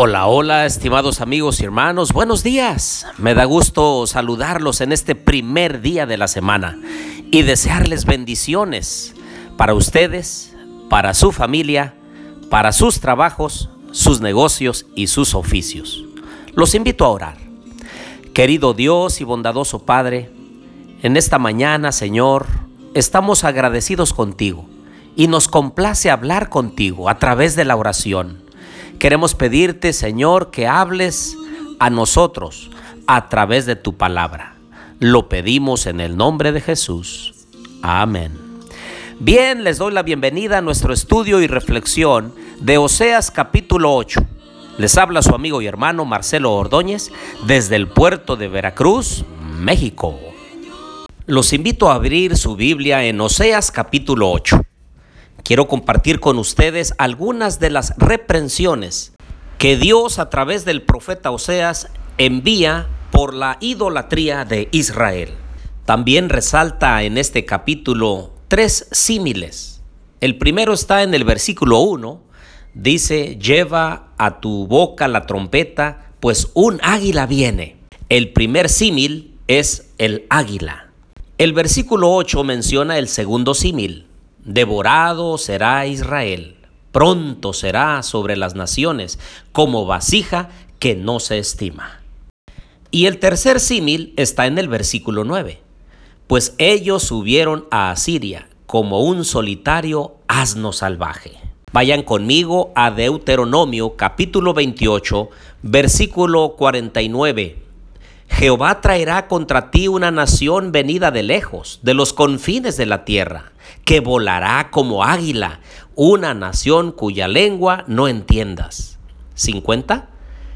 Hola, hola, estimados amigos y hermanos, buenos días. Me da gusto saludarlos en este primer día de la semana y desearles bendiciones para ustedes, para su familia, para sus trabajos, sus negocios y sus oficios. Los invito a orar. Querido Dios y bondadoso Padre, en esta mañana, Señor, estamos agradecidos contigo y nos complace hablar contigo a través de la oración. Queremos pedirte, Señor, que hables a nosotros a través de tu palabra. Lo pedimos en el nombre de Jesús. Amén. Bien, les doy la bienvenida a nuestro estudio y reflexión de Oseas capítulo 8. Les habla su amigo y hermano Marcelo Ordóñez desde el puerto de Veracruz, México. Los invito a abrir su Biblia en Oseas capítulo 8. Quiero compartir con ustedes algunas de las reprensiones que Dios a través del profeta Oseas envía por la idolatría de Israel. También resalta en este capítulo tres símiles. El primero está en el versículo 1. Dice, lleva a tu boca la trompeta, pues un águila viene. El primer símil es el águila. El versículo 8 menciona el segundo símil. Devorado será Israel, pronto será sobre las naciones, como vasija que no se estima. Y el tercer símil está en el versículo 9, pues ellos subieron a Asiria como un solitario asno salvaje. Vayan conmigo a Deuteronomio capítulo 28, versículo 49 Jehová traerá contra ti una nación venida de lejos, de los confines de la tierra, que volará como águila, una nación cuya lengua no entiendas. 50.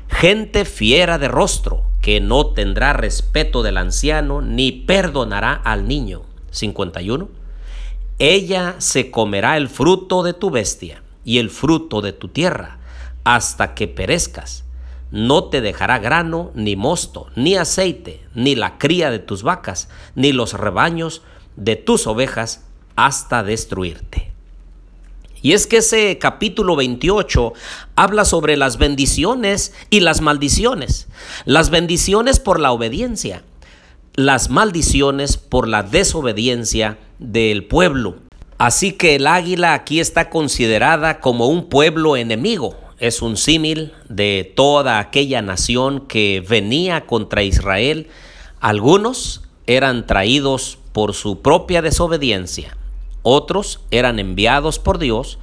Gente fiera de rostro, que no tendrá respeto del anciano, ni perdonará al niño. 51. Ella se comerá el fruto de tu bestia y el fruto de tu tierra, hasta que perezcas no te dejará grano, ni mosto, ni aceite, ni la cría de tus vacas, ni los rebaños de tus ovejas, hasta destruirte. Y es que ese capítulo 28 habla sobre las bendiciones y las maldiciones. Las bendiciones por la obediencia, las maldiciones por la desobediencia del pueblo. Así que el águila aquí está considerada como un pueblo enemigo, es un símil de toda aquella nación que venía contra Israel. Algunos eran traídos por su propia desobediencia, otros eran enviados por Dios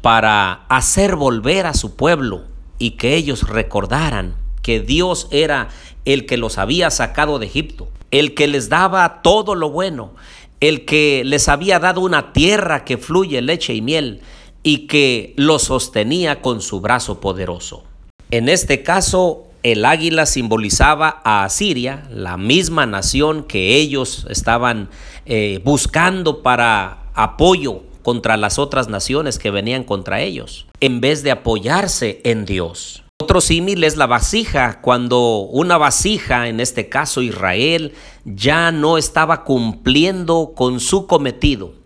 para hacer volver a su pueblo y que ellos recordaran que Dios era el que los había sacado de Egipto, el que les daba todo lo bueno, el que les había dado una tierra que fluye leche y miel, y que lo sostenía con su brazo poderoso. En este caso, el águila simbolizaba a Asiria, la misma nación que ellos estaban eh, buscando para apoyo contra las otras naciones que venían contra ellos, en vez de apoyarse en Dios. Otro símil es la vasija, cuando una vasija, en este caso Israel, ya no estaba cumpliendo con su cometido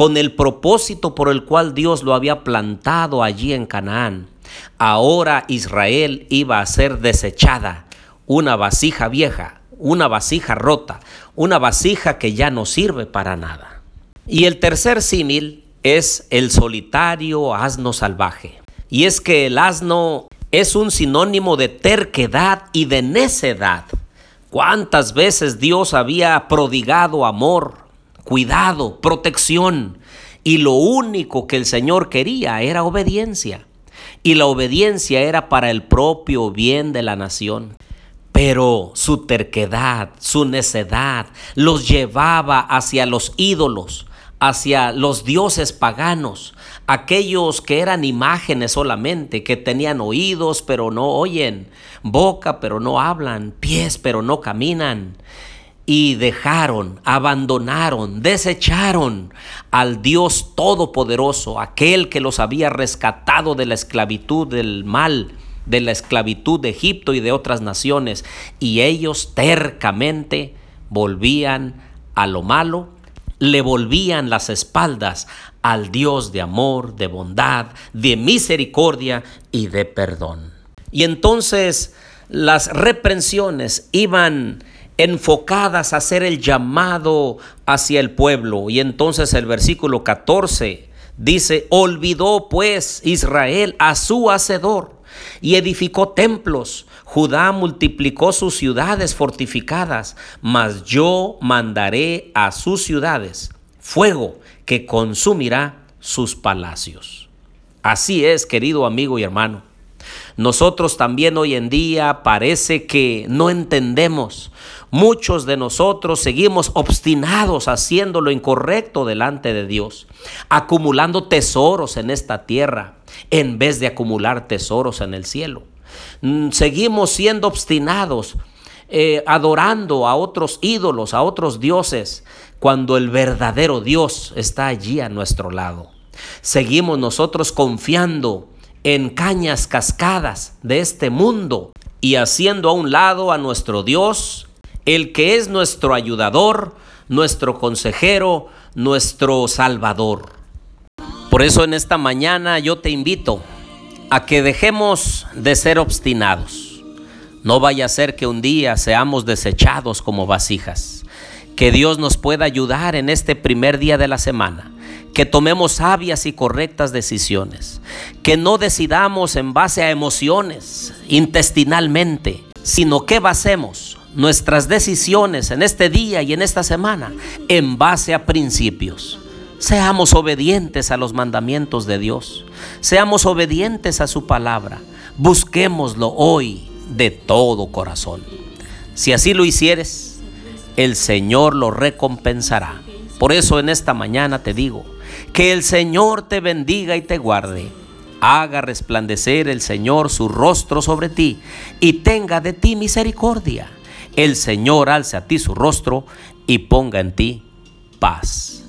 con el propósito por el cual Dios lo había plantado allí en Canaán. Ahora Israel iba a ser desechada, una vasija vieja, una vasija rota, una vasija que ya no sirve para nada. Y el tercer símil es el solitario asno salvaje. Y es que el asno es un sinónimo de terquedad y de necedad. ¿Cuántas veces Dios había prodigado amor, cuidado, protección. Y lo único que el Señor quería era obediencia. Y la obediencia era para el propio bien de la nación. Pero su terquedad, su necedad, los llevaba hacia los ídolos, hacia los dioses paganos, aquellos que eran imágenes solamente, que tenían oídos pero no oyen, boca pero no hablan, pies pero no caminan y dejaron, abandonaron, desecharon al Dios Todopoderoso, aquel que los había rescatado de la esclavitud del mal, de la esclavitud de Egipto y de otras naciones, y ellos tercamente volvían a lo malo, le volvían las espaldas al Dios de amor, de bondad, de misericordia y de perdón. Y entonces las reprensiones iban enfocadas a hacer el llamado hacia el pueblo. Y entonces el versículo 14 dice, olvidó pues Israel a su hacedor y edificó templos. Judá multiplicó sus ciudades fortificadas, mas yo mandaré a sus ciudades fuego que consumirá sus palacios. Así es, querido amigo y hermano. Nosotros también hoy en día parece que no entendemos. Muchos de nosotros seguimos obstinados haciendo lo incorrecto delante de Dios, acumulando tesoros en esta tierra en vez de acumular tesoros en el cielo. Mm, seguimos siendo obstinados, eh, adorando a otros ídolos, a otros dioses, cuando el verdadero Dios está allí a nuestro lado. Seguimos nosotros confiando en cañas cascadas de este mundo y haciendo a un lado a nuestro Dios, el que es nuestro ayudador, nuestro consejero, nuestro salvador. Por eso en esta mañana yo te invito a que dejemos de ser obstinados. No vaya a ser que un día seamos desechados como vasijas. Que Dios nos pueda ayudar en este primer día de la semana que tomemos sabias y correctas decisiones, que no decidamos en base a emociones intestinalmente, sino que basemos nuestras decisiones en este día y en esta semana en base a principios. Seamos obedientes a los mandamientos de Dios, seamos obedientes a su palabra, busquémoslo hoy de todo corazón. Si así lo hicieres, el Señor lo recompensará. Por eso en esta mañana te digo, que el Señor te bendiga y te guarde. Haga resplandecer el Señor su rostro sobre ti y tenga de ti misericordia. El Señor alce a ti su rostro y ponga en ti paz.